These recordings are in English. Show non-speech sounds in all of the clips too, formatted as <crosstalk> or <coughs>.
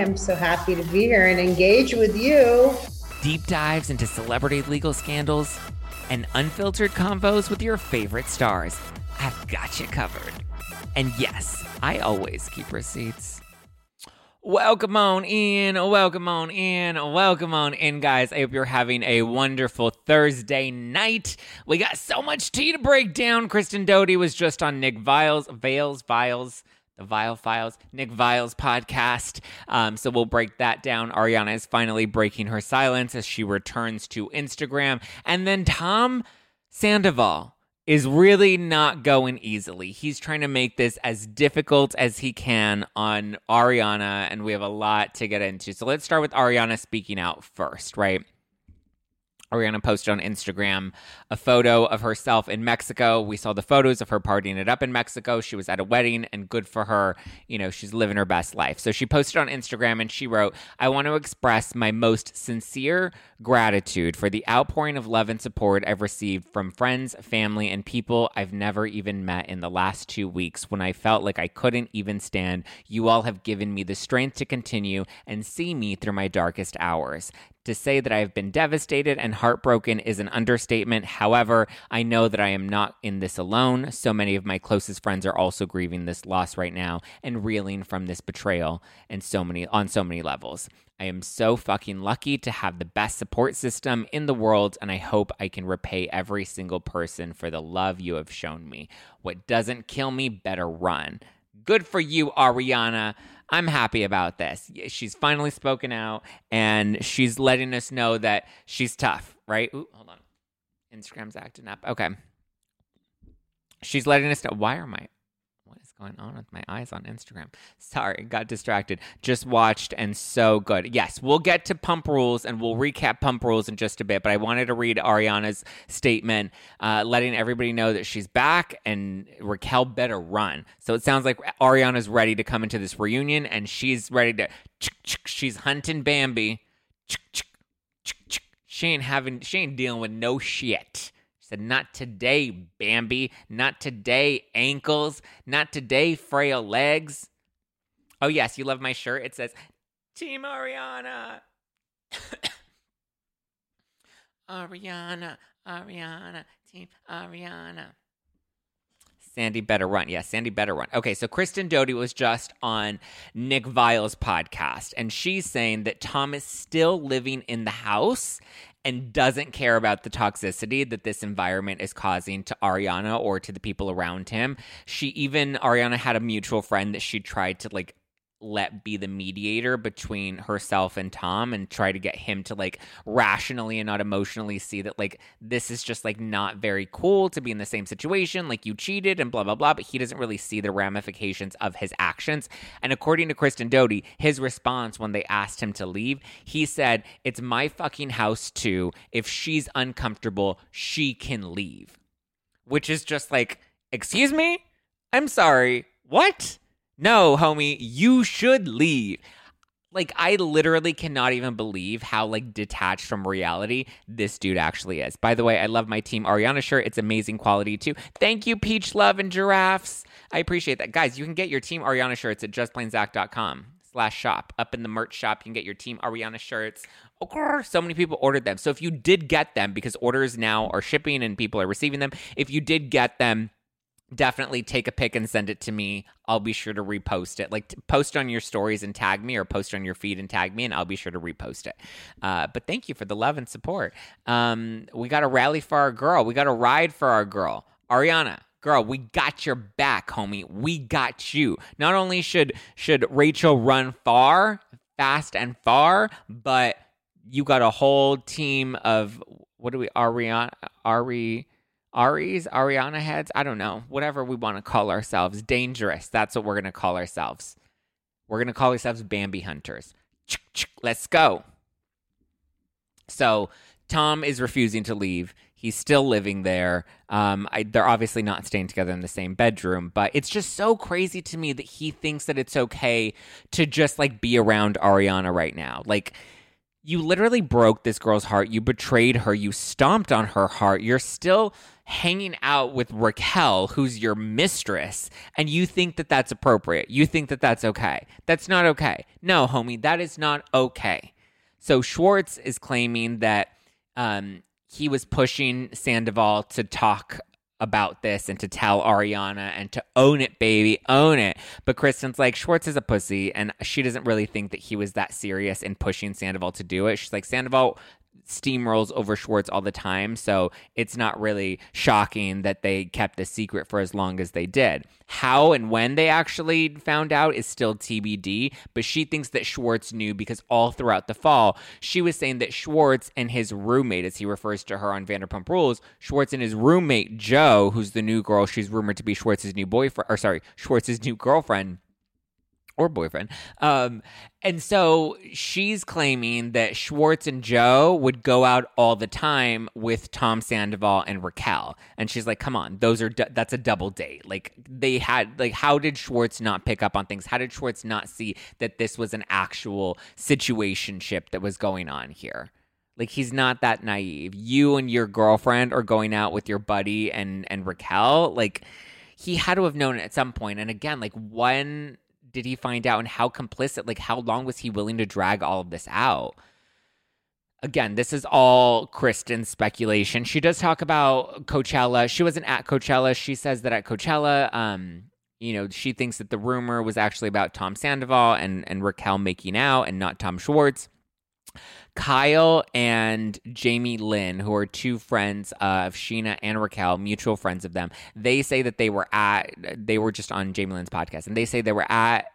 I'm so happy to be here and engage with you. deep dives into celebrity legal scandals, and unfiltered convos with your favorite stars. I've got you covered. And yes, I always keep receipts. Welcome on in, welcome on in, welcome on in, guys. I hope you're having a wonderful Thursday night. We got so much tea to break down. Kristen Doute was just on Nick Viles, Vales, Viles, the Viall Files, Nick Viall's podcast. Um, so we'll break that down. Ariana is finally breaking her silence as she returns to Instagram. And then Tom Sandoval is really not going easily. He's trying to make this as difficult as he can on Ariana, and we have a lot to get into. So let's start with Ariana speaking out first, right? Ariana posted on Instagram a photo of herself in Mexico. We saw the photos of her partying it up in Mexico. She was at a wedding, and good for her. You know, she's living her best life. So she posted on Instagram and she wrote, I want to express my most sincere gratitude for the outpouring of love and support I've received from friends, family, and people I've never even met in the last two weeks when I felt like I couldn't even stand. You all have given me the strength to continue and see me through my darkest hours. To say that I have been devastated and heartbroken is an understatement. However, I know that I am not in this alone. So many of my closest friends are also grieving this loss right now and reeling from this betrayal and so many on so many levels. I am so fucking lucky to have the best support system in the world, and I hope I can repay every single person for the love you have shown me. What doesn't kill me better run. Good for you, Ariana. I'm happy about this. She's finally spoken out and she's letting us know that she's tough, right? Ooh, hold on. Instagram's acting up. Okay. She's letting us know. Why are my. Going on with my eyes on Instagram? Sorry, got distracted. Just watched and so good. Yes, we'll get to pump rules and we'll recap pump rules in just a bit. But I wanted to read Ariana's statement, uh, letting everybody know that she's back and Raquel better run. So it sounds like Ariana's ready to come into this reunion and she's ready to. She's hunting Bambi. She ain't having. She ain't dealing with no shit said, Not today, Bambi. Not today, ankles. Not today, frail legs. Oh, yes, you love my shirt. It says, Team Ariana. <coughs> Ariana, Ariana, Team Ariana. Sandy better run. Yeah, Sandy better run. Okay, so Kristen Doute was just on Nick Viall's podcast, and she's saying that Tom is still living in the house and doesn't care about the toxicity that this environment is causing to Ariana or to the people around him. She even Ariana had a mutual friend that she tried to like let be the mediator between herself and Tom and try to get him to like rationally and not emotionally see that like this is just like not very cool to be in the same situation like you cheated and blah blah blah. But he doesn't really see the ramifications of his actions. And according to Kristen Doute his response when they asked him to leave he said it's my fucking house too. If she's uncomfortable she can leave. Which is just like excuse me? I'm sorry. What no, homie, you should leave. Like, I literally cannot even believe how, like, detached from reality this dude actually is. By the way, I love my Team Ariana shirt. It's amazing quality, too. Thank you, Peach Love and Giraffes. I appreciate that. Guys, you can get your Team Ariana shirts at justplainzack.com slash shop. Up in the merch shop, you can get your Team Ariana shirts. So many people ordered them. So if you did get them, because orders now are shipping and people are receiving them, if you did get them, definitely take a pic and send it to me. I'll be sure to repost it. Like post on your stories and tag me, or post on your feed and tag me, and I'll be sure to repost it. Uh, but thank you for the love and support. Um, we got to rally for our girl. We got to ride for our girl, Ariana. Girl, we got your back, homie. We got you. Not only should should Rachel run far, fast and far, but you got a whole team of what do we Ariana Ari Aries, Ariana heads, I don't know, whatever we want to call ourselves. Dangerous. That's what we're going to call ourselves. We're going to call ourselves Bambi Hunters. Let's go. So Tom is refusing to leave. He's still living there. Um, I, they're obviously not staying together in the same bedroom, but it's just so crazy to me that he thinks that it's okay to just like be around Ariana right now. Like, you literally broke this girl's heart. You betrayed her. You stomped on her heart. You're still hanging out with Raquel, who's your mistress, and you think that that's appropriate. You think that that's okay. That's not okay. No, homie, that is not okay. So Schwartz is claiming that um, he was pushing Sandoval to talk about this and to tell Ariana and to own it, baby, own it. But Kristen's like, Schwartz is a pussy, and she doesn't really think that he was that serious in pushing Sandoval to do it. She's like, Sandoval steamrolls over Schwartz all the time. So it's not really shocking that they kept the secret for as long as they did. How and when they actually found out is still TBD, but she thinks that Schwartz knew because all throughout the fall, she was saying that Schwartz and his roommate, as he refers to her on Vanderpump Rules, Schwartz and his roommate, Joe, who's the new girl, she's rumored to be Schwartz's new boyfriend, or sorry, Schwartz's new girlfriend or boyfriend. Um, and so she's claiming that Schwartz and Joe would go out all the time with Tom Sandoval and Raquel. And she's like, "Come on, those are du- that's a double date. Like they had like how did Schwartz not pick up on things? How did Schwartz not see that this was an actual situationship that was going on here?" Like he's not that naive. You and your girlfriend are going out with your buddy and and Raquel. Like he had to have known at some point. And again, like when did he find out and how complicit like how long was he willing to drag all of this out? Again this is all kristen's speculation. She does talk about coachella. She wasn't at coachella. She says that at coachella um you know she thinks that the rumor was actually about tom sandoval and and raquel making out and not tom schwartz Kyle and Jamie Lynn, who are two friends of Scheana and Raquel, mutual friends of them, they say that they were at they were just on Jamie Lynn's podcast, and they say they were at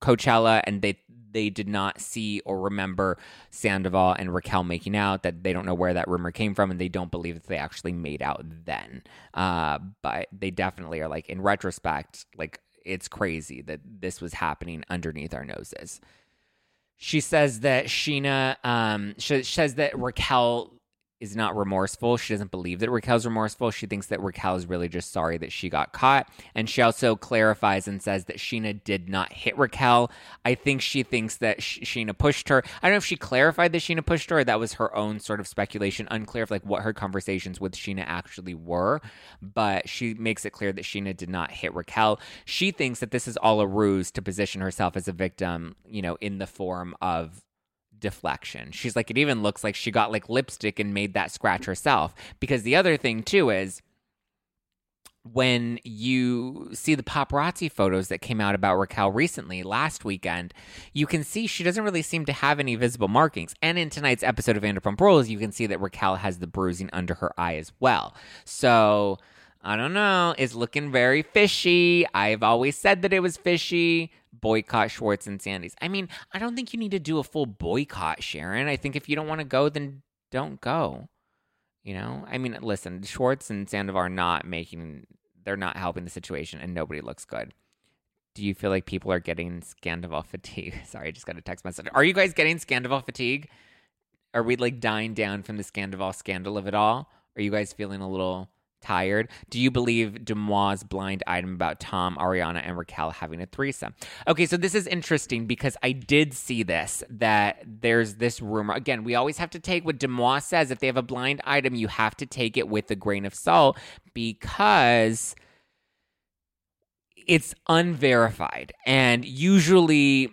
Coachella and they they did not see or remember Sandoval and Raquel making out. That they don't know where that rumor came from, and they don't believe that they actually made out then. Uh, but they definitely are like in retrospect, like it's crazy that this was happening underneath our noses. She says that Scheana, um, she says that Raquel is not remorseful. She doesn't believe that Raquel's remorseful. She thinks that Raquel is really just sorry that she got caught. And she also clarifies and says that Scheana did not hit Raquel. I think she thinks that Scheana pushed her. I don't know if she clarified that Scheana pushed her or that was her own sort of speculation. Unclear of like what her conversations with Scheana actually were. But she makes it clear that Scheana did not hit Raquel. She thinks that this is all a ruse to position herself as a victim, you know, in the form of deflection. She's like, it even looks like she got like lipstick and made that scratch herself. Because the other thing too is when you see the paparazzi photos that came out about Raquel recently last weekend, you can see she doesn't really seem to have any visible markings. And in tonight's episode of Vanderpump Rules, you can see that Raquel has the bruising under her eye as well. So I don't know. It's looking very fishy. I've always said that it was fishy boycott Schwartz and Sandy's. I mean, I don't think you need to do a full boycott, Sharon. I think if you don't want to go, then don't go. You know, I mean, listen, Schwartz and Sandoval are not making, they're not helping the situation, and nobody looks good. Do you feel like people are getting Scandoval fatigue? <laughs> Sorry, I just got a text message. Are you guys getting Scandoval fatigue? Are we like dying down from the Scandoval scandal of it all? Are you guys feeling a little tired. Do you believe DeuxMoi blind item about Tom, Ariana, and Raquel having a threesome? Okay, so this is interesting because I did see this that there's this rumor. Again, we always have to take what DeuxMoi says. If they have a blind item, you have to take it with a grain of salt because it's unverified. And usually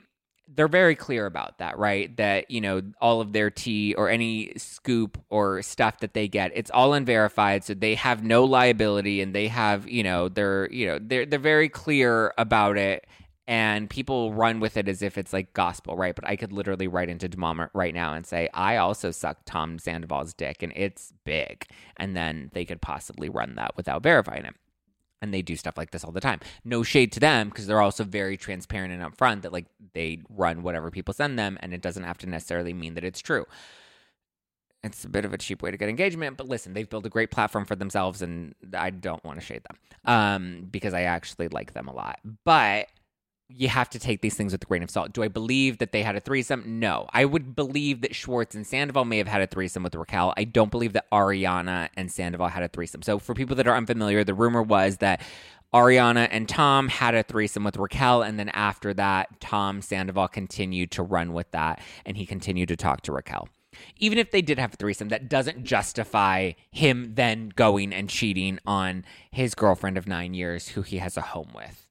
they're very clear about that, right? That, you know, all of their tea or any scoop or stuff that they get, it's all unverified. So they have no liability and they have, you know, they're, you know, they're, they're very clear about it and people run with it as if it's like gospel, right? But I could literally write into DeuxMoi right now and say, I also sucked Tom Sandoval's dick and it's big. And then they could possibly run that without verifying it and they do stuff like this all the time. No shade to them because they're also very transparent and upfront that like they run whatever people send them and it doesn't have to necessarily mean that it's true. It's a bit of a cheap way to get engagement, but listen, they've built a great platform for themselves and I don't want to shade them um, because I actually like them a lot. But you have to take these things with a grain of salt. Do I believe that they had a threesome? No. I would believe that Schwartz and Sandoval may have had a threesome with Raquel. I don't believe that Ariana and Sandoval had a threesome. So, for people that are unfamiliar, the rumor was that Ariana and Tom had a threesome with Raquel, and then after that, Tom Sandoval continued to run with that, and he continued to talk to Raquel. Even if they did have a threesome, that doesn't justify him then going and cheating on his girlfriend of nine years, who he has a home with.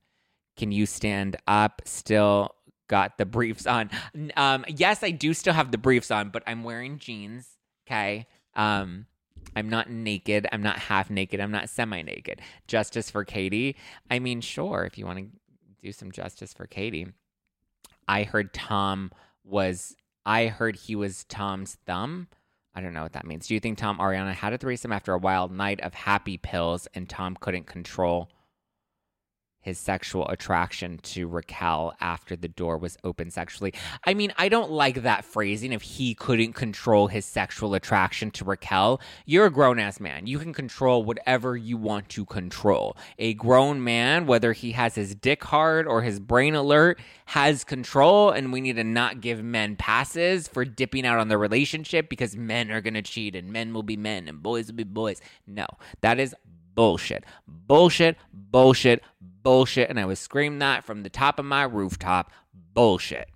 Can you stand up? Still got the briefs on. Um, yes, I do still have the briefs on, but I'm wearing jeans. Okay. Um, I'm not naked. I'm not half naked. I'm not semi naked. Justice for Katie. I mean, sure, if you want to do some justice for Katie. I heard Tom was, I heard he was Tom's thumb. I don't know what that means. Do you think Tom Ariana had a threesome after a wild night of happy pills and Tom couldn't control his sexual attraction to Raquel after the door was open sexually. I mean, I don't like that phrasing if he couldn't control his sexual attraction to Raquel. You're a grown ass man. You can control whatever you want to control. A grown man, whether he has his dick hard or his brain alert, has control, and we need to not give men passes for dipping out on the relationship because men are going to cheat and men will be men and boys will be boys. No, that is bullshit. Bullshit, bullshit, bullshit. And I would scream that from the top of my rooftop. Bullshit.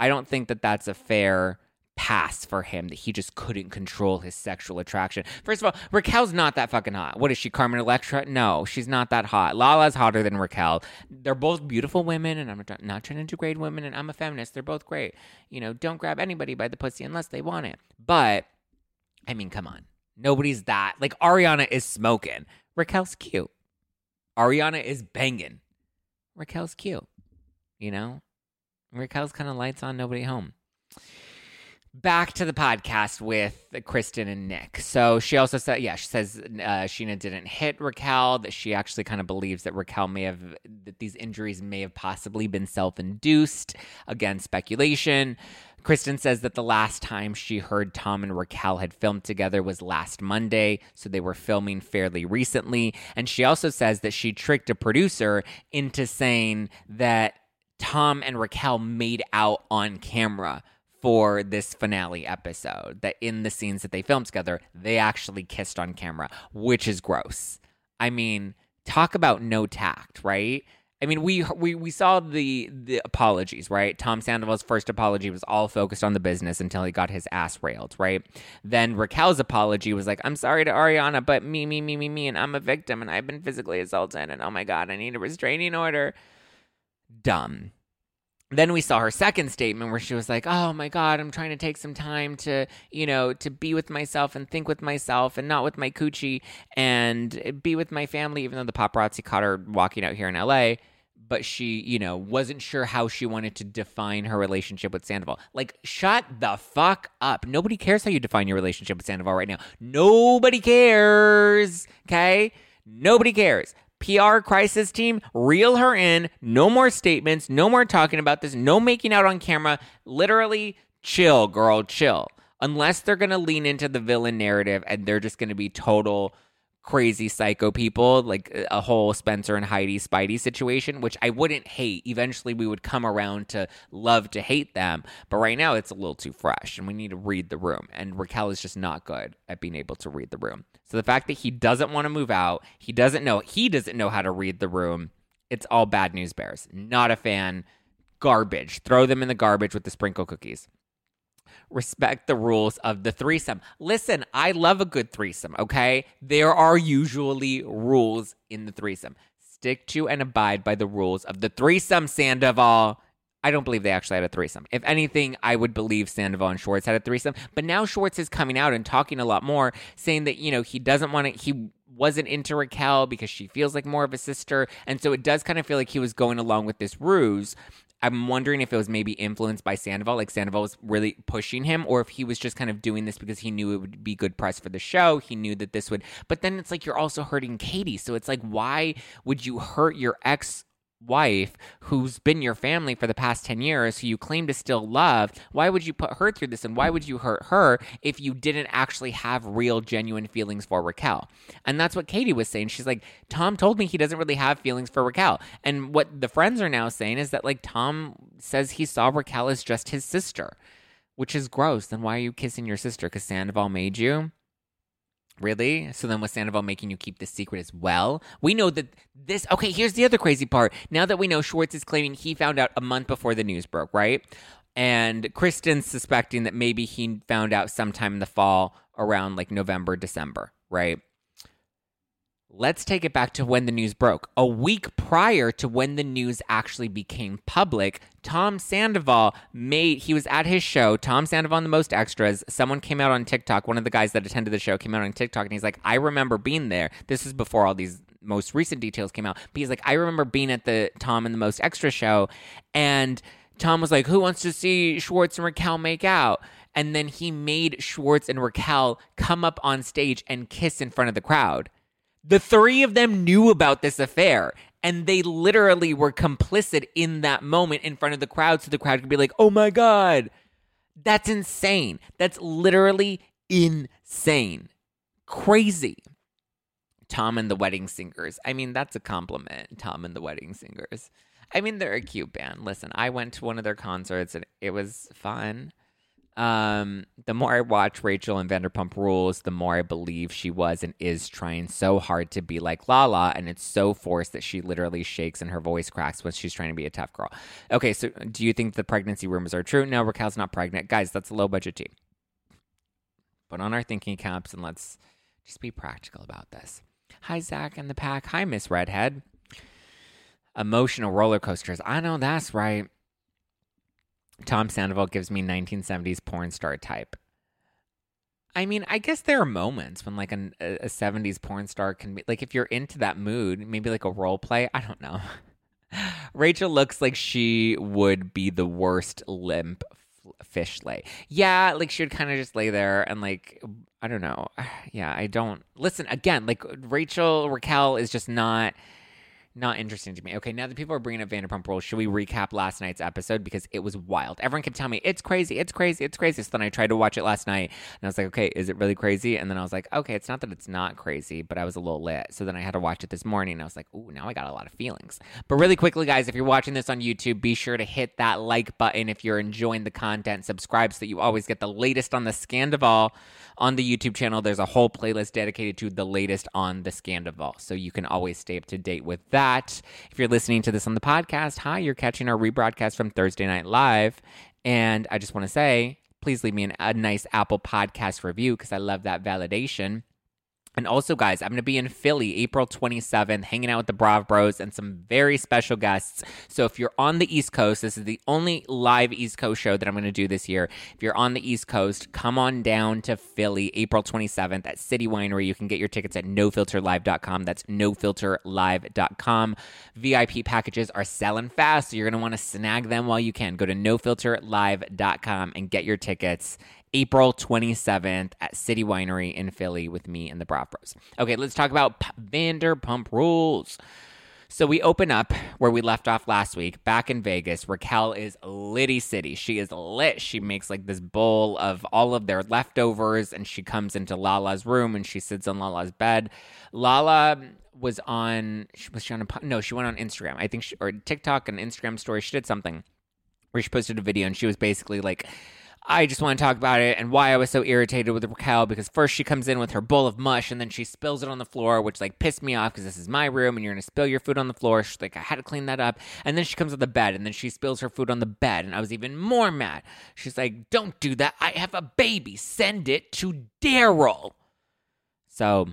I don't think that that's a fair pass for him that he just couldn't control his sexual attraction. First of all, Raquel's not that fucking hot. What is she, Carmen Electra? No, she's not that hot. Lala's hotter than Raquel. They're both beautiful women, and I'm not trying to degrade women, and I'm a feminist. They're both great. You know, don't grab anybody by the pussy unless they want it. But, I mean, come on. Nobody's that. Like, Ariana is smoking. Raquel's cute. Ariana is banging. Raquel's cute. You know? Raquel's kind of lights on, nobody home. Back to the podcast with Kristen and Nick. So she also said, yeah, she says uh, Scheana didn't hit Raquel, that she actually kind of believes that Raquel may have, that these injuries may have possibly been self induced. Again, speculation. Kristen says that the last time she heard Tom and Raquel had filmed together was last Monday, so they were filming fairly recently. And she also says that she tricked a producer into saying that Tom and Raquel made out on camera for this finale episode. That in the scenes that they filmed together, they actually kissed on camera, which is gross. I mean, talk about no tact, right? I mean, we we we saw the the apologies, right? Tom Sandoval's first apology was all focused on the business until he got his ass railed, right? Then Raquel's apology was like, "I'm sorry to Ariana, but me, me, me, me, me, and I'm a victim, and I've been physically assaulted, and oh my god, I need a restraining order." Dumb. Then we saw her second statement where she was like, "Oh my god, I'm trying to take some time to, you know, to be with myself and think with myself and not with my coochie and be with my family even though the paparazzi caught her walking out here in LA." but she, you know, wasn't sure how she wanted to define her relationship with Sandoval. Like, shut the fuck up. Nobody cares how you define your relationship with Sandoval right now. Nobody cares. Okay? Nobody cares. PR crisis team, reel her in. No more statements. No more talking about this. No making out on camera. Literally, chill, girl, chill. Unless they're going to lean into the villain narrative and they're just going to be total crazy psycho people, like uh, a whole Spencer and Heidi Speidi situation, which I wouldn't hate. Eventually, we would come around to love to hate them. But right now, it's a little too fresh, and we need to read the room. And Raquel is just not good at being able to read the room. So the fact that he doesn't want to move out, he doesn't know, he doesn't know how to read the room. It's all bad news bears. Not a fan. Garbage. Throw them in the garbage with the sprinkle cookies respect the rules of the threesome. Listen, I love a good threesome, okay? There are usually rules in the threesome. Stick to and abide by the rules of the threesome, Sandoval. I don't believe they actually had a threesome. If anything, I would believe Sandoval and Schwartz had a threesome. But now Schwartz is coming out and talking a lot more, saying that, you know, he doesn't want to, he wasn't into Raquel because she feels like more of a sister. And so it does kind of feel like he was going along with this ruse. I'm wondering if it was maybe influenced by Sandoval, like Sandoval was really pushing him, or if he was just kind of doing this because he knew it would be good press for the show. He knew that this would, but then it's like you're also hurting Katie. So it's like, why would you hurt your ex wife who's been your family for the past 10 years who you claim to still love why would you put her through this and why would you hurt her if you didn't actually have real genuine feelings for raquel? And that's what katie was saying. She's like tom told me he doesn't really have feelings for raquel. And what the friends are now saying is that like tom says he saw raquel as just his sister which is gross. Then why are you kissing your sister? Because sandoval made you Really? So then was Sandoval making you keep this secret as well? We know that this okay, here's the other crazy part. Now that we know Schwartz is claiming he found out a month before the news broke, right? And Kristen's suspecting that maybe he found out sometime in the fall around like November, December, right? Let's take it back to when the news broke. A week prior to when the news actually became public, Tom Sandoval made, he was at his show, Tom Sandoval and the Most Extras. Someone came out on TikTok, one of the guys that attended the show came out on TikTok, and he's like, I remember being there. This is before all these most recent details came out. But he's like, I remember being at the Tom and the Most Extra show, and Tom was like, Who wants to see Schwartz and Raquel make out? And then he made Schwartz and Raquel come up on stage and kiss in front of the crowd. The three of them knew about this affair and they literally were complicit in that moment in front of the crowd so the crowd could be like, oh my God. That's insane. That's literally insane. Crazy. Tom and the Wedding Singers. I mean, that's a compliment. Tom and the Wedding Singers. I mean, they're a cute band. Listen, I went to one of their concerts and it was fun. Um, the more I watch Rachel and Vanderpump Rules, the more I believe she was and is trying so hard to be like Lala, and it's so forced that she literally shakes and her voice cracks when she's trying to be a tough girl. Okay, so do you think the pregnancy rumors are true? No, Raquel's not pregnant. Guys, that's a low budget team. Put on our thinking caps and let's just be practical about this. Hi, Zack and the pack. Hi, Miss Redhead. Emotional roller coasters. I know that's right. Tom Sandoval gives me 1970s porn star type. I mean, I guess there are moments when like an, a, a 70s porn star can be like if you're into that mood, maybe like a role play. I don't know. <laughs> Rachel looks like she would be the worst limp fish lay. Yeah, like she would kind of just lay there and like I don't know. <sighs> Yeah, I don't listen again. Like Rachel Raquel is just not not interesting to me. Okay, now that people are bringing up Vanderpump Rules, should we recap last night's episode because it was wild. Everyone kept telling me it's crazy, it's crazy, it's crazy. So then I tried to watch it last night, and I was like, okay, is it really crazy? And then I was like, okay, it's not that it's not crazy, but I was a little lit. So then I had to watch it this morning, and I was like, ooh, now I got a lot of feelings. But really quickly, guys, if you're watching this on YouTube, be sure to hit that like button if you're enjoying the content. Subscribe so that you always get the latest on the Scandoval on the YouTube channel. There's a whole playlist dedicated to the latest on the Scandoval, so you can always stay up to date with that. If you're listening to this on the podcast, hi, you're catching our rebroadcast from Thursday Night Live. And I just want to say, please leave me an, a nice Apple Podcast review because I love that validation. And also, guys, I'm going to be in Philly April 27th, hanging out with the Brav Bros and some very special guests. So, if you're on the East Coast, this is the only live East Coast show that I'm going to do this year. If you're on the East Coast, come on down to Philly April 27th at City Winery. You can get your tickets at nofilterlive.com. That's nofilterlive.com. VIP packages are selling fast, so you're going to want to snag them while you can. Go to nofilterlive.com and get your tickets. April 27th at City Winery in Philly with me and the Brav Bros. Okay, let's talk about P- Vanderpump Rules. So we open up where we left off last week, back in Vegas. Raquel is litty city. She is lit. She makes like this bowl of all of their leftovers, and she comes into Lala's room and she sits on Lala's bed. Lala was on. Was she on a? No, she went on Instagram. I think she or TikTok and Instagram story. She did something where she posted a video and she was basically like I just want to talk about it and why I was so irritated with Raquel because first she comes in with her bowl of mush and then she spills it on the floor, which like pissed me off because this is my room and you're gonna spill your food on the floor. She's like, I had to clean that up. And then she comes to the bed and then she spills her food on the bed and I was even more mad. She's like, Don't do that. I have a baby. Send it to Daryl. So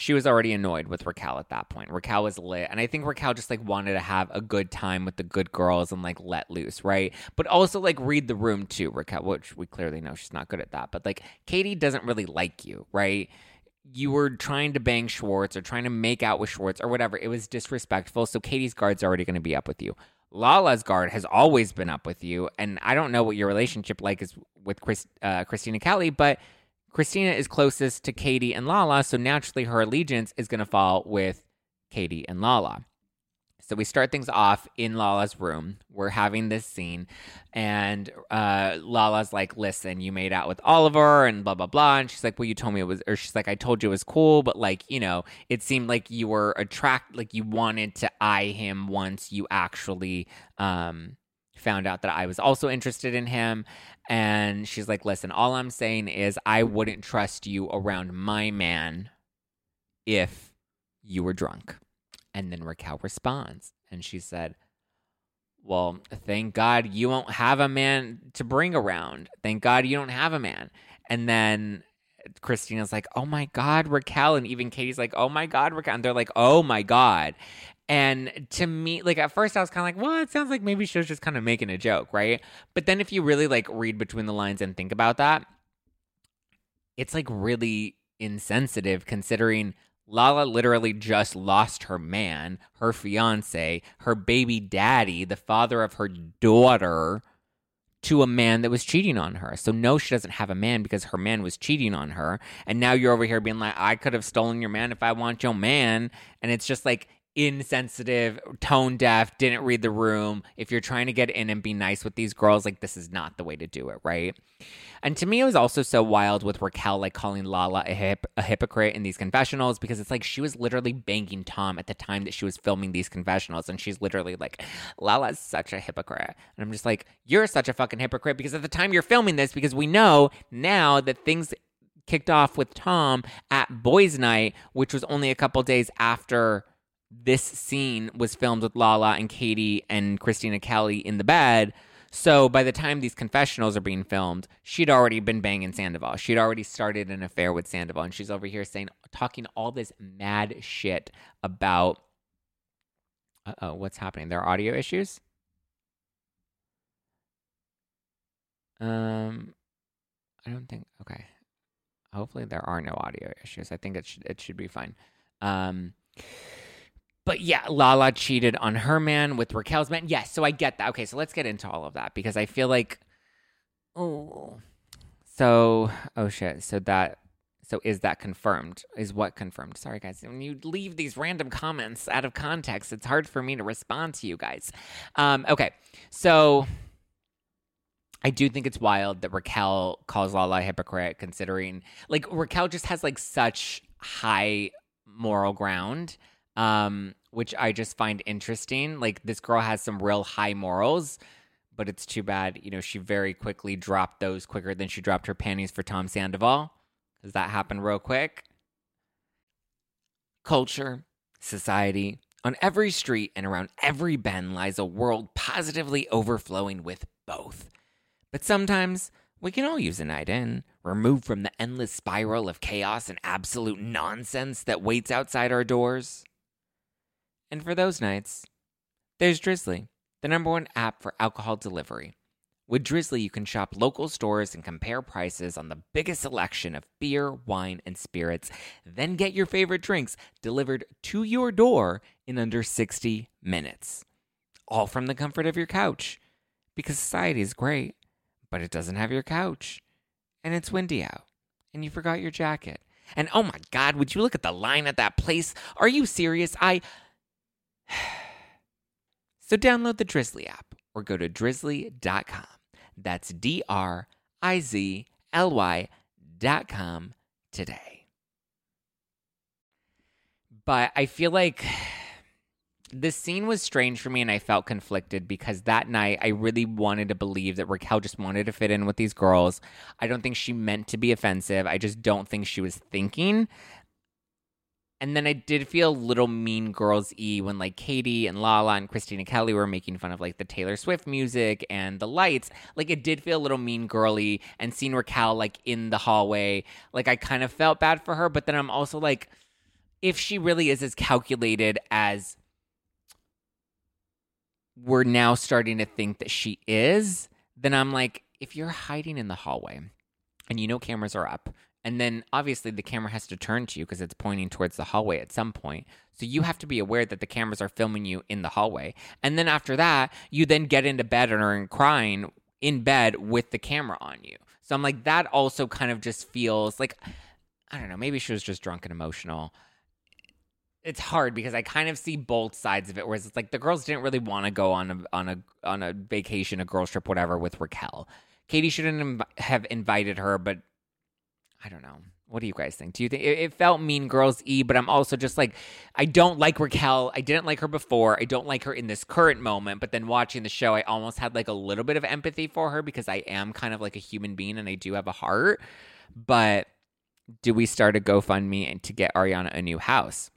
she was already annoyed with Raquel at that point. Raquel was lit. And I think Raquel just like wanted to have a good time with the good girls and like let loose, right? But also like read the room too, Raquel, which we clearly know she's not good at that. But like Katie doesn't really like you, right? You were trying to bang Schwartz or trying to make out with Schwartz or whatever. It was disrespectful. So Katie's guard's already going to be up with you. Lala's guard has always been up with you. And I don't know what your relationship like is with Chris, uh, Kristina Kelly, but Kristina is closest to Katie and Lala, so naturally her allegiance is going to fall with Katie and Lala. So we start things off in Lala's room. We're having this scene, and uh, Lala's like, "Listen, you made out with Oliver, and blah blah blah." And she's like, "Well, you told me it was," or she's like, "I told you it was cool, but like, you know, it seemed like you were attract, like you wanted to eye him once you actually." um found out that I was also interested in him. And she's like, listen, all I'm saying is I wouldn't trust you around my man if you were drunk. And then Raquel responds and she said, well, thank God you won't have a man to bring around. Thank God you don't have a man. And then Kristina's like, oh my God, Raquel. And even Katie's like, oh my God, Raquel. And they're like, oh my God. And to me, like at first I was kind of like, well, it sounds like maybe she was just kind of making a joke, right? But then if you really like read between the lines and think about that, it's like really insensitive considering Lala literally just lost her man, her fiance, her baby daddy, the father of her daughter, to a man that was cheating on her. So, no, she doesn't have a man because her man was cheating on her. And now you're over here being like, I could have stolen your man if I want your man. And it's just like, insensitive, tone deaf, didn't read the room. If you're trying to get in and be nice with these girls, like this is not the way to do it, right? And to me, it was also so wild with Raquel like calling Lala a, hip, a hypocrite in these confessionals because it's like she was literally banging Tom at the time that she was filming these confessionals, and she's literally like, "Lala's such a hypocrite," and I'm just like, "You're such a fucking hypocrite because at the time you're filming this, because we know now that things." Kicked off with Tom at Boys Night, which was only a couple days after this scene was filmed with Lala and Katie and Kristina Kelly in the bed. So by the time these confessionals are being filmed, she'd already been banging Sandoval. She'd already started an affair with Sandoval, and she's over here saying, talking all this mad shit about. Uh oh, what's happening? There are audio issues. Um, I don't think. Okay, hopefully there are no audio issues. I think it should it should be fine. Um but yeah, Lala cheated on her man with Raquel's man. Yes, so I get that. Okay, so let's get into all of that because I feel like, oh, so oh shit. So that so is that confirmed? Is what confirmed? Sorry guys, when you leave these random comments out of context, it's hard for me to respond to you guys. Um, okay, so. I do think it's wild that Raquel calls Lala a hypocrite, considering like Raquel just has like such high moral ground um, which I just find interesting. Like this girl has some real high morals, but it's too bad, you know, she very quickly dropped those quicker than she dropped her panties for Tom Sandoval. Does that happen real quick. Culture, society, on every street and around every bend lies a world positively overflowing with both. But sometimes we can all use a night in, removed from the endless spiral of chaos and absolute nonsense that waits outside our doors. And for those nights, there's Drizzly, the number one app for alcohol delivery. With Drizzly, you can shop local stores and compare prices on the biggest selection of beer, wine, and spirits, then get your favorite drinks delivered to your door in under 60 minutes. All from the comfort of your couch. Because society is great, but it doesn't have your couch. And it's windy out. And you forgot your jacket. And oh my God, would you look at the line at that place? Are you serious? I. <sighs> so download the Drizzly app or go to drizzly.com. That's D R I Z L Y.com today. But I feel like <sighs> this scene was strange for me and I felt conflicted because that night I really wanted to believe that Raquel just wanted to fit in with these girls. I don't think she meant to be offensive. I just don't think she was thinking and then I did feel a little mean girls e when like Katie and Lala and Kristina Kelly were making fun of like the Taylor Swift music and the lights. Like it did feel a little mean girly and seeing Raquel like in the hallway, like I kind of felt bad for her, but then I'm also like, if she really is as calculated as we're now starting to think that she is, then I'm like, if you're hiding in the hallway and you know cameras are up and then obviously the camera has to turn to you because it's pointing towards the hallway at some point. So you have to be aware that the cameras are filming you in the hallway. And then after that, you then get into bed and are crying in bed with the camera on you. So I'm like, that also kind of just feels like, I don't know, maybe she was just drunk and emotional. it's hard because I kind of see both sides of it. Whereas it's like the girls didn't really want to go on a on a on a vacation, a girls trip, whatever, with Raquel. Katie shouldn't have invited her, but I don't know. What do you guys think? Do you think it, it felt Mean Girls E? But I'm also just like, I don't like Raquel. I didn't like her before. I don't like her in this current moment. But then watching the show, I almost had like a little bit of empathy for her because I am kind of like a human being and I do have a heart. But do we start a GoFundMe and to get Ariana a new house?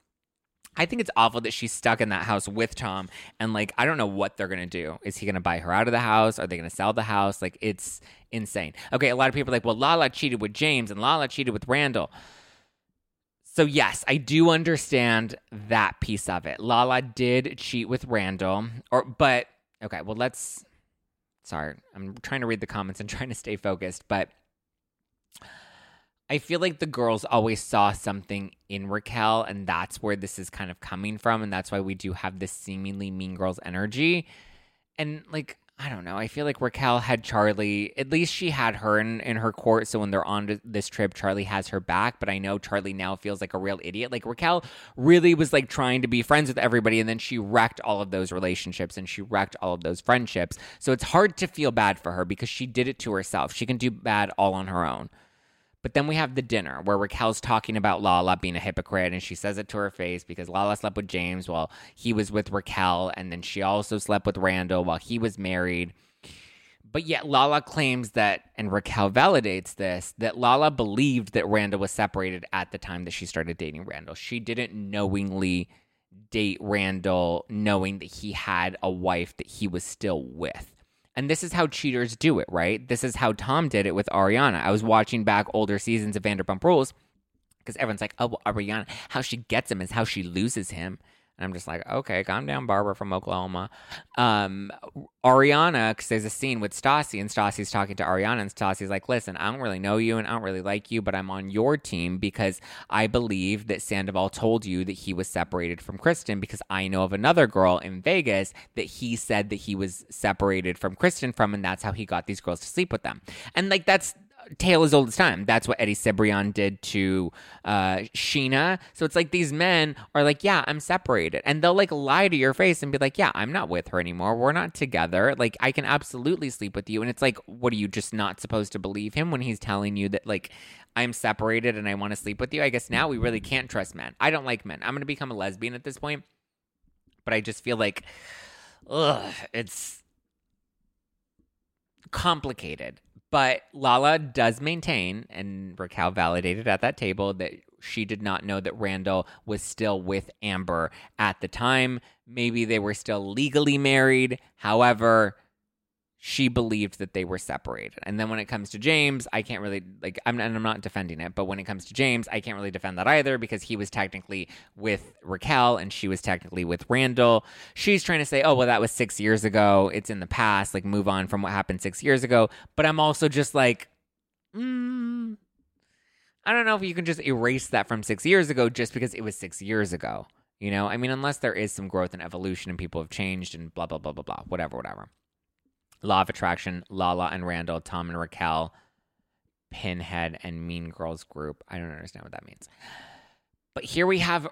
I think it's awful that she's stuck in that house with Tom and like I don't know what they're going to do. Is he going to buy her out of the house? Are they going to sell the house? Like it's insane. Okay, a lot of people are like, "Well, Lala cheated with James and Lala cheated with Randall." So yes, I do understand that piece of it. Lala did cheat with Randall or but okay, well let's sorry. I'm trying to read the comments and <laughs> trying to stay focused, but I feel like the girls always saw something in Raquel, and that's where this is kind of coming from. And that's why we do have this seemingly mean girls energy. And like, I don't know. I feel like Raquel had Charlie. At least she had her in, in her court. So when they're on this trip, Charlie has her back. But I know Charlie now feels like a real idiot. Like Raquel really was like trying to be friends with everybody. And then she wrecked all of those relationships and she wrecked all of those friendships. So it's hard to feel bad for her because she did it to herself. She can do bad all on her own. But then we have the dinner where Raquel's talking about Lala being a hypocrite and she says it to her face because Lala slept with James while he was with Raquel. And then she also slept with Randall while he was married. But yet Lala claims that, and Raquel validates this, that Lala believed that Randall was separated at the time that she started dating Randall. She didn't knowingly date Randall knowing that he had a wife that he was still with. And this is how cheaters do it, right? This is how Tom did it with Ariana. I was watching back older seasons of Vanderpump Rules because everyone's like, oh, well, Ariana, how she gets him is how she loses him. And I'm just like, okay, calm down, Barbara from Oklahoma. Um, Ariana, because there's a scene with Stassi, and Stassi's talking to Ariana, and Stassi's like, listen, I don't really know you and I don't really like you, but I'm on your team because I believe that Sandoval told you that he was separated from Kristen because I know of another girl in Vegas that he said that he was separated from Kristen from, and that's how he got these girls to sleep with them. And like, that's tale as old as time. That's what Eddie Cibrian did to uh, Scheana. So it's like these men are like, yeah, I'm separated. And they'll like lie to your face and be like, yeah, I'm not with her anymore. We're not together. Like, I can absolutely sleep with you. And it's like, what are you just not supposed to believe him when he's telling you that, like, I'm separated and I want to sleep with you? I guess now we really can't trust men. I don't like men. I'm going to become a lesbian at this point. But I just feel like, ugh, it's complicated but Lala does maintain, and Raquel validated at that table, that she did not know that Randall was still with Amber at the time. Maybe they were still legally married. However, she believed that they were separated. And then when it comes to James, I can't really like I'm and I'm not defending it, but when it comes to James, I can't really defend that either because he was technically with Raquel and she was technically with Randall. She's trying to say, "Oh, well that was 6 years ago. It's in the past. Like move on from what happened 6 years ago." But I'm also just like mm, I don't know if you can just erase that from 6 years ago just because it was 6 years ago. You know, I mean, unless there is some growth and evolution and people have changed and blah, blah, blah, blah, blah, whatever, whatever. Law of Attraction, Lala and Randall, Tom and Raquel, Pinhead, and Mean Girls group. I don't understand what that means. But here we have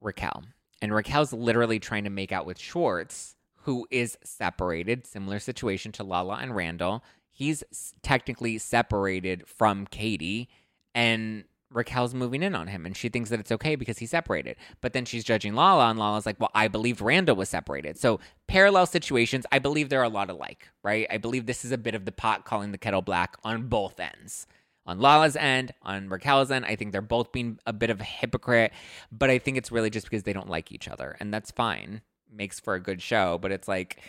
Raquel, and Raquel's literally trying to make out with Schwartz, who is separated, similar situation to Lala and Randall. He's technically separated from Katie, and Raquel's moving in on him and she thinks that it's okay because he's separated. But then she's judging Lala and Lala's like, well, I believed Randall was separated. So parallel situations, I believe there are a lot alike, right? I believe this is a bit of the pot calling the kettle black on both ends. On Lala's end, on Raquel's end, I think they're both being a bit of a hypocrite, but I think it's really just because they don't like each other. And that's fine. Makes for a good show, but it's like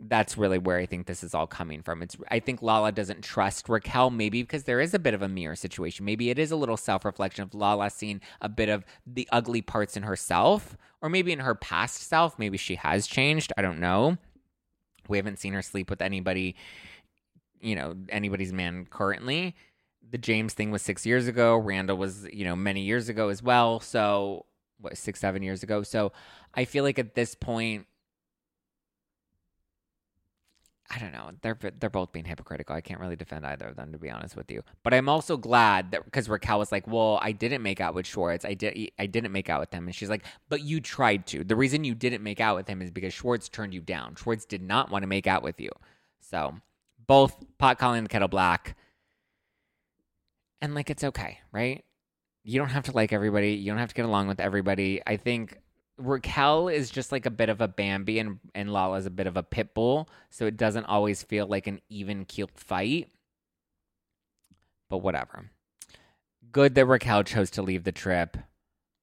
that's really where I think this is all coming from. It's I think Lala doesn't trust Raquel, maybe because there is a bit of a mirror situation. Maybe it is a little self reflection of Lala seeing a bit of the ugly parts in herself, or maybe in her past self. Maybe she has changed. I don't know. We haven't seen her sleep with anybody, you know, anybody's man currently. The James thing was six years ago. Randall was, you know, many years ago as well. So, what, six, seven years ago. So, I feel like at this point, I don't know. They're they're both being hypocritical. I can't really defend either of them to be honest with you. But I'm also glad that because Raquel was like, "Well, I didn't make out with Schwartz. I did. I didn't make out with him." And she's like, "But you tried to. The reason you didn't make out with him is because Schwartz turned you down. Schwartz did not want to make out with you." So both pot calling the kettle black. And like it's okay, right? You don't have to like everybody. You don't have to get along with everybody. I think Raquel is just like a bit of a Bambi and, and Lala is a bit of a pit bull. So it doesn't always feel like an even keeled fight. But whatever. Good that Raquel chose to leave the trip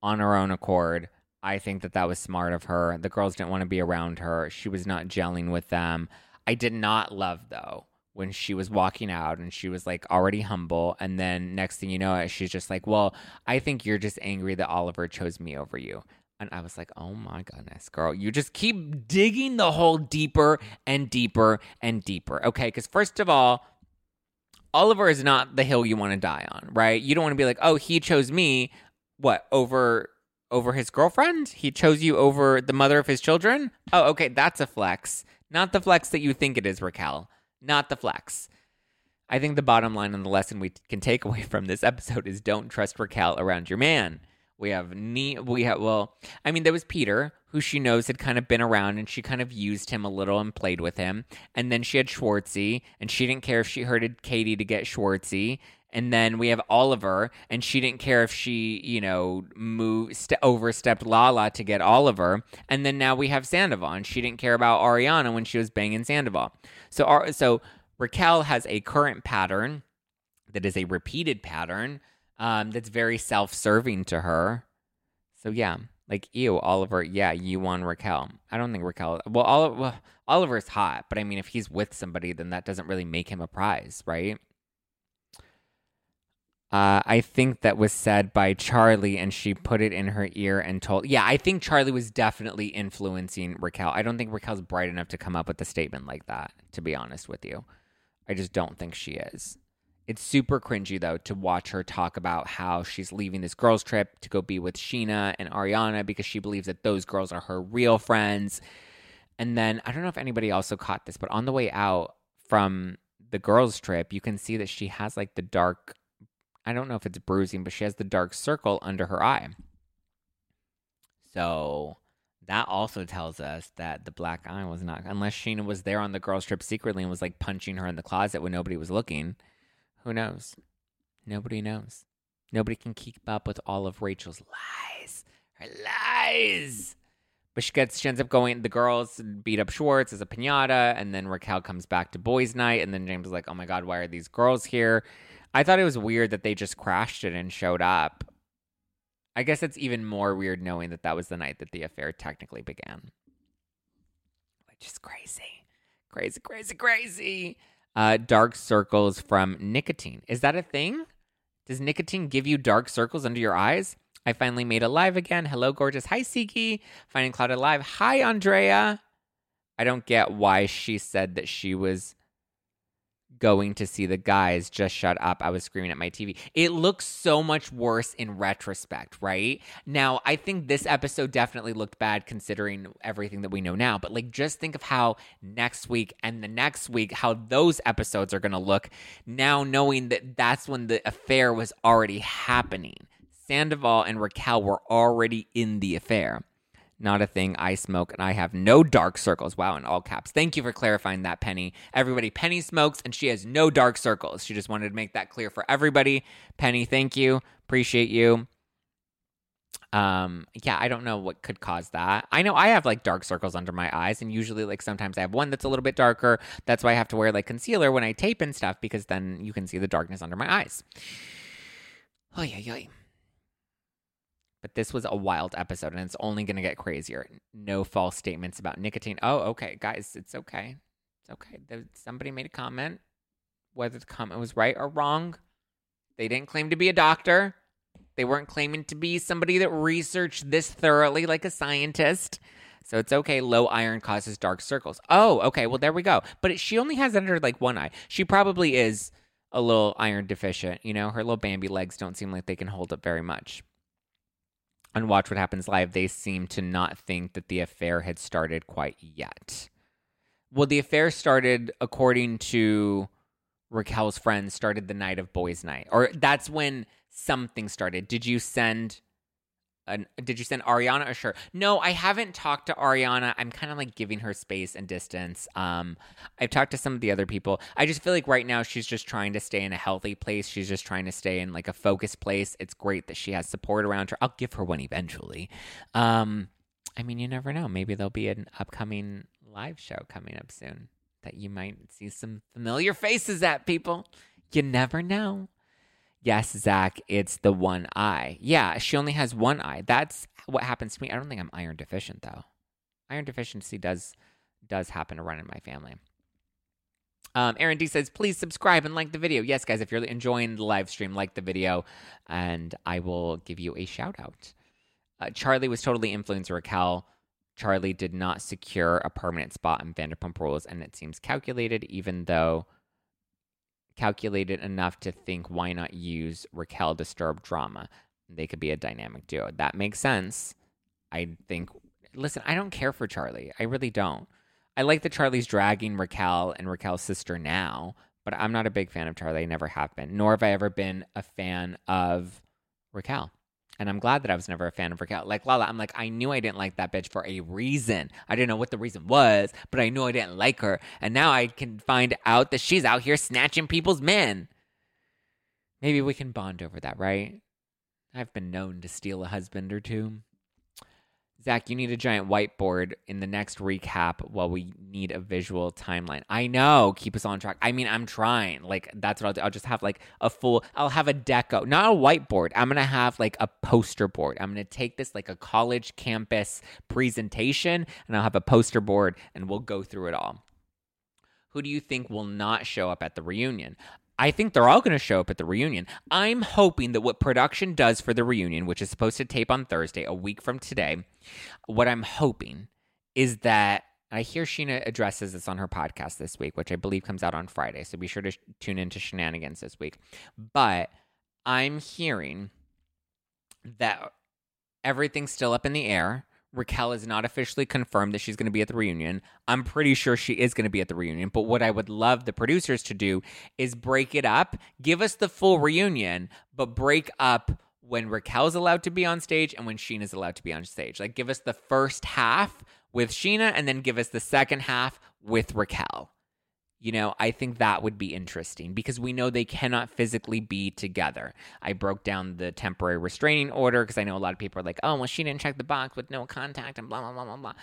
on her own accord. I think that that was smart of her. The girls didn't want to be around her. She was not gelling with them. I did not love, though, when she was walking out and she was like already humble. And then next thing you know, she's just like, Well, I think you're just angry that Oliver chose me over you. And I was like, oh my goodness, girl, you just keep digging the hole deeper and deeper and deeper. Okay. Because, first of all, Oliver is not the hill you want to die on, right? You don't want to be like, oh, he chose me, what, over over his girlfriend? He chose you over the mother of his children? Oh, okay, that's a flex. Not the flex that you think it is, Raquel. Not the flex. I think the bottom line and the lesson we can take away from this episode is don't trust Raquel around your man. We have ne- we have well, I mean there was Peter who she knows had kind of been around and she kind of used him a little and played with him. And then she had Schwartzy and she didn't care if she hurted Katie to get Schwartzy. And then we have Oliver, and she didn't care if she, you know, moved st- overstepped Lala to get Oliver. And then now we have Sandoval, and she didn't care about Ariana when she was banging Sandoval. So, so Raquel has a current pattern that is a repeated pattern um, that's very self-serving to her. So yeah, like ew, Oliver. Yeah, you won Raquel. I don't think Raquel. Well, Oliver, well, Oliver's hot, but I mean, if he's with somebody, then that doesn't really make him a prize, right? Uh, I think that was said by Charlie, and she put it in her ear and told. Yeah, I think Charlie was definitely influencing Raquel. I don't think Raquel's bright enough to come up with a statement like that, to be honest with you. I just don't think she is. It's super cringy, though, to watch her talk about how she's leaving this girls' trip to go be with Scheana and Ariana because she believes that those girls are her real friends. And then, I don't know if anybody also caught this, but on the way out from the girls' trip, you can see that she has like the dark I don't know if it's bruising, but she has the dark circle under her eye. So that also tells us that the black eye was not, unless Scheana was there on the girls' trip secretly and was like punching her in the closet when nobody was looking. Who knows? Nobody knows. Nobody can keep up with all of Rachel's lies. Her lies. But she gets, she ends up going. The girls beat up Schwartz as a pinata, and then Raquel comes back to boys' night, and then James is like, "Oh my god, why are these girls here?" I thought it was weird that they just crashed it and showed up. I guess it's even more weird knowing that that was the night that the affair technically began. Which is crazy. Crazy, crazy, crazy. Uh, dark circles from nicotine. Is that a thing? Does nicotine give you dark circles under your eyes? I finally made it live again. Hello, gorgeous. Hi, Siki. Finding Cloud alive. Hi, Andrea. I don't get why she said that she was going to see the guys just shut up. I was screaming at my tv it looks so much worse in retrospect right? Now i think this episode definitely looked bad considering everything that we know now but like just think of how next week and the next week how those episodes are going to look now knowing that that's when the affair was already happening. Sandoval and raquel were already in the affair not a thing. I smoke and I have no dark circles. Wow, in all caps. Thank you for clarifying that, Penny. Everybody, Penny smokes and she has no dark circles. She just wanted to make that clear for everybody. Penny, thank you. Appreciate you. Um, yeah, I don't know what could cause that. I know I have like dark circles under my eyes, and usually, like, sometimes I have one that's a little bit darker. That's why I have to wear like concealer when I tape and stuff because then you can see the darkness under my eyes. Oh, yeah, yeah. But this was a wild episode and it's only going to get crazier. No false statements about nicotine. Oh, okay, guys, it's okay. It's okay. Somebody made a comment. Whether the comment was right or wrong, they didn't claim to be a doctor. They weren't claiming to be somebody that researched this thoroughly like a scientist. So it's okay. Low iron causes dark circles. Oh, okay. Well, there we go. But she only has under like one eye. She probably is a little iron deficient. You know, her little Bambi legs don't seem like they can hold up very much on Watch What Happens Live, they seem to not think that the affair had started quite yet. Well, the affair started, according to Raquel's friends, started the night of boys' night, or that's when something started. Did you send? An, did you send Ariana a shirt? No, I haven't talked to Ariana. I'm kind of like giving her space and distance. Um, I've talked to some of the other people. I just feel like right now she's just trying to stay in a healthy place. She's just trying to stay in like a focused place. It's great that she has support around her. I'll give her one eventually. Um, I mean, you never know. Maybe there'll be an upcoming live show coming up soon that you might see some familiar faces at, people. You never know. Yes, Zack, it's the one eye. Yeah, she only has one eye. That's what happens to me. I don't think I'm iron deficient though. Iron deficiency does does happen to run in my family. Um, Aaron D says, please subscribe and like the video. Yes, guys, if you're enjoying the live stream, like the video, and I will give you a shout out. Uh, Charlie was totally influenced Raquel. Charlie did not secure a permanent spot in Vanderpump Rules, and it seems calculated, even though calculated enough to think why not use Raquel disturb drama? They could be a dynamic duo. That makes sense. I think. Listen, I don't care for Charlie. I really don't. I like that Charlie's dragging Raquel and Raquel's sister now, but I'm not a big fan of Charlie. I never have been, nor have I ever been a fan of Raquel. And I'm glad that I was never a fan of Raquel. Like Lala, I'm like, I knew I didn't like that bitch for a reason. I didn't know what the reason was, but I knew I didn't like her. And now I can find out that she's out here snatching people's men. Maybe we can bond over that, right? I've been known to steal a husband or two. Zack, you need a giant whiteboard in the next recap while we need a visual timeline. I know, keep us on track. I mean, I'm trying. Like, that's what I'll do. I'll just have like a full, I'll have a deco, not a whiteboard. I'm going to have like a poster board. I'm going to take this like a college campus presentation and I'll have a poster board and we'll go through it all. Who do you think will not show up at the reunion? I think they're all going to show up at the reunion. I'm hoping that what production does for the reunion, which is supposed to tape on Thursday, a week from today, what I'm hoping is that I hear Scheana addresses this on her podcast this week, which I believe comes out on Friday. So be sure to sh- tune into Scheananigans this week. But I'm hearing that everything's still up in the air. Raquel is not officially confirmed that she's going to be at the reunion. I'm pretty sure she is going to be at the reunion. But what I would love the producers to do is break it up, give us the full reunion, but break up when Raquel's allowed to be on stage and when Scheana's allowed to be on stage. Like, give us the first half with Scheana and then give us the second half with Raquel. You know, I think that would be interesting because we know they cannot physically be together. I broke down the temporary restraining order because I know a lot of people are like, oh, well, she didn't check the box with no contact and blah, blah, blah, blah, blah.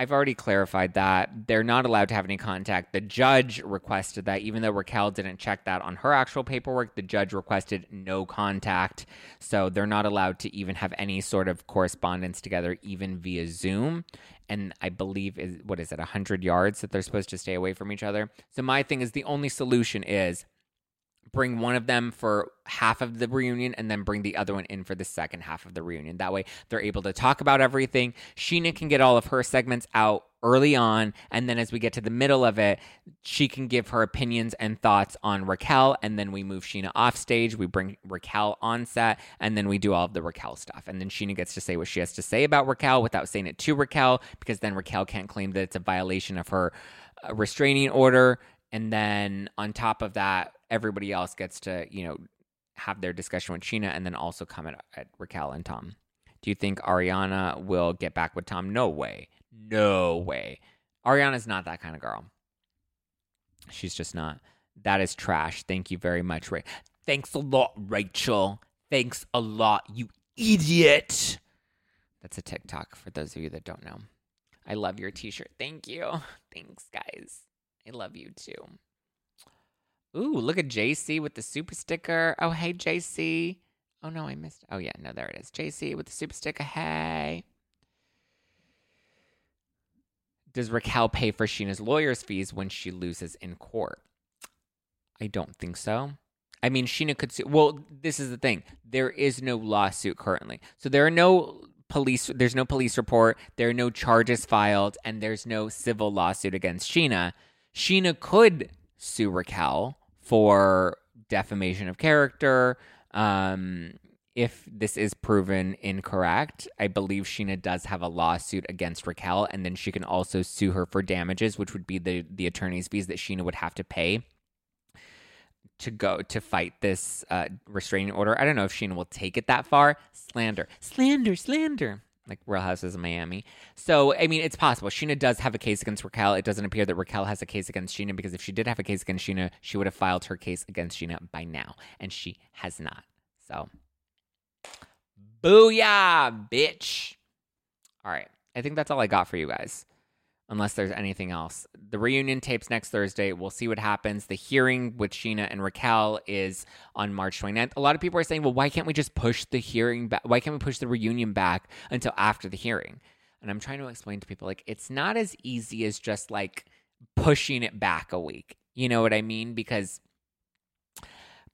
I've already clarified that. They're not allowed to have any contact. The judge requested that, even though Raquel didn't check that on her actual paperwork, the judge requested no contact. So they're not allowed to even have any sort of correspondence together, even via Zoom. And I believe is what is it, 100 yards that they're supposed to stay away from each other. So my thing is the only solution is bring one of them for half of the reunion and then bring the other one in for the second half of the reunion. That way they're able to talk about everything. Scheana can get all of her segments out early on. And then as we get to the middle of it, she can give her opinions and thoughts on Raquel. And then we move Scheana off stage. We bring Raquel on set. And then we do all of the Raquel stuff. And then Scheana gets to say what she has to say about Raquel without saying it to Raquel because then Raquel can't claim that it's a violation of her uh, restraining order. And then on top of that, everybody else gets to, you know, have their discussion with Scheana and then also comment at Raquel and Tom. Do you think Ariana will get back with Tom? No way. No way. Ariana's not that kind of girl. She's just not. That is trash. Thank you very much, Ray. Thanks a lot, Rachel. Thanks a lot, you idiot. That's a TikTok for those of you that don't know. I love your t shirt. Thank you. Thanks, guys. I love you too. Ooh, look at JC with the super sticker. Oh, hey, JC. Oh, no, I missed. Oh, yeah, no, there it is. JC with the super sticker. Hey. Does Raquel pay for Scheana's lawyer's fees when she loses in court? I don't think so. I mean, Scheana could sue. Well, this is the thing. There is no lawsuit currently. So there are no police, there's no police report, there are no charges filed, and there's no civil lawsuit against Scheana. Scheana could sue Raquel for defamation of character, um, if this is proven incorrect, I believe Scheana does have a lawsuit against Raquel, and then she can also sue her for damages, which would be the the attorney's fees that Scheana would have to pay to go to fight this uh, restraining order. I don't know if Scheana will take it that far. Slander, slander, slander. Like Real Houses of Miami. So, I mean, it's possible. Scheana does have a case against Raquel. It doesn't appear that Raquel has a case against Scheana because if she did have a case against Scheana, she would have filed her case against Scheana by now. And she has not. So, booyah, bitch. All right. I think that's all I got for you guys unless there's anything else. The reunion tapes next Thursday. We'll see what happens. The hearing with Scheana and Raquel is on March 29th. A lot of people are saying, well, why can't we just push the hearing back? Why can't we push the reunion back until after the hearing? And I'm trying to explain to people, like, it's not as easy as just like pushing it back a week. You know what I mean? Because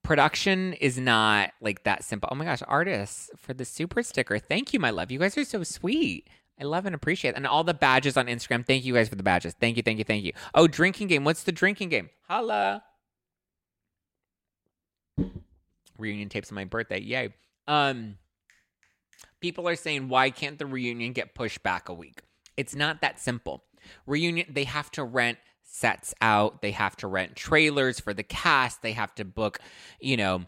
production is not like that simple. Oh my gosh, artists for the super sticker. Thank you, my love. You guys are so sweet. I love and appreciate it. And all the badges on Instagram. Thank you guys for the badges. Thank you, thank you, thank you. Oh, drinking game. What's the drinking game? Holla. Reunion tapes on my birthday. Yay. Um people are saying why can't the reunion get pushed back a week? It's not that simple. Reunion they have to rent sets out, they have to rent trailers for the cast, they have to book, you know,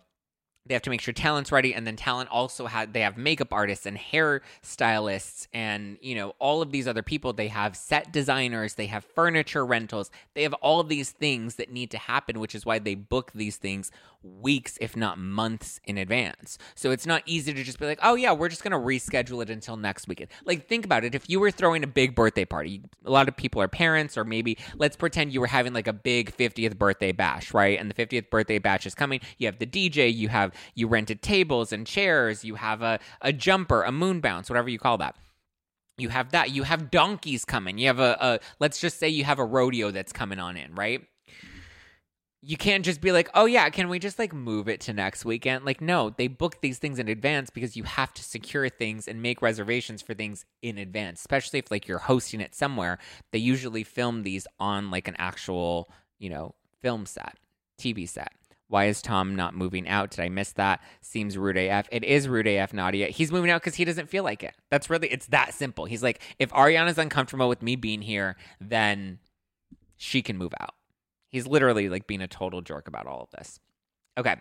they have to make sure talent's ready and then talent also had they have makeup artists and hair stylists and you know all of these other people. They have set designers they have furniture rentals they have all of these things that need to happen which is why they book these things weeks if not months in advance. So it's not easy to just be like oh yeah we're just going to reschedule it until next weekend. Like think about it. If you were throwing a big birthday party a lot of people are parents or maybe let's pretend you were having like a big 50th birthday bash right? And the 50th birthday bash is coming. You have the dj you have you rented tables and chairs, you have a, a jumper, a moon bounce, whatever you call that. You have that. You have donkeys coming. You have a, a let's just say you have a rodeo that's coming on in, right? you can't just be like, oh yeah, can we just like move it to next weekend? Like, no, they book these things in advance because you have to secure things and make reservations for things in advance, especially if like you're hosting it somewhere. They usually film these on like an actual, you know, film set, TV set. Why is Tom not moving out? Did I miss that? Seems rude AF. It is rude AF, Nadia. He's moving out because he doesn't feel like it. That's really, it's that simple. He's like, if Ariana's uncomfortable with me being here, then she can move out. He's literally like being a total jerk about all of this. Okay.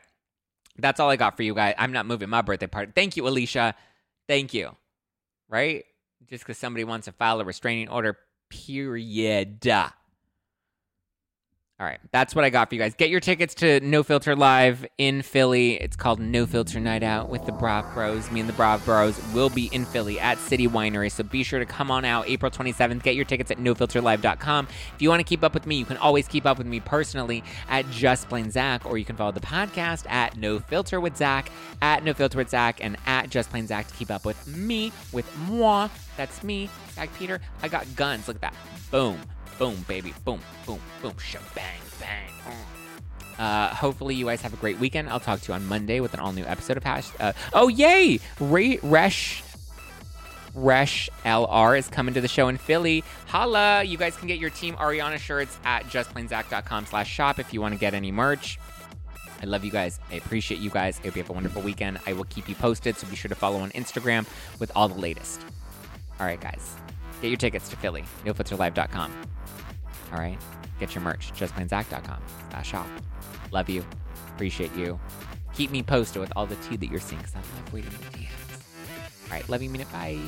That's all I got for you guys. I'm not moving my birthday party. Thank you, Alicia. Thank you. Right? Just because somebody wants to file a restraining order, period. All right, that's what I got for you guys. Get your tickets to No Filter Live in Philly. It's called No Filter Night Out with the Brav Bros. Me and the Brav Bros will be in Philly at City Winery, so be sure to come on out April 27th. Get your tickets at nofilterlive.com. If you want to keep up with me, you can always keep up with me personally at Just Plain Zack, or you can follow the podcast at No Filter with Zack, at No Filter with Zack, and at Just Plain Zack to keep up with me, with moi. That's me, Zack Peter. I got guns. Look at that. Boom. Boom, baby. Boom, boom, boom. Shabang, bang. Uh, hopefully, you guys have a great weekend. I'll talk to you on Monday with an all new episode of Hash. Uh, oh, yay! Re- Resh. Resh LR is coming to the show in Philly. Holla! You guys can get your Team Ariana shirts at justplainzack.com slash shop if you want to get any merch. I love you guys. I appreciate you guys. I hope you have a wonderful weekend. I will keep you posted, so be sure to follow on Instagram with all the latest. All right, guys. Get your tickets to Philly, nofilterlive.com. All right? Get your merch, justplainzack.com slash shop. Love you. Appreciate you. Keep me posted with all the tea that you're seeing because I love reading the DMs. All right, love you, minute. Bye.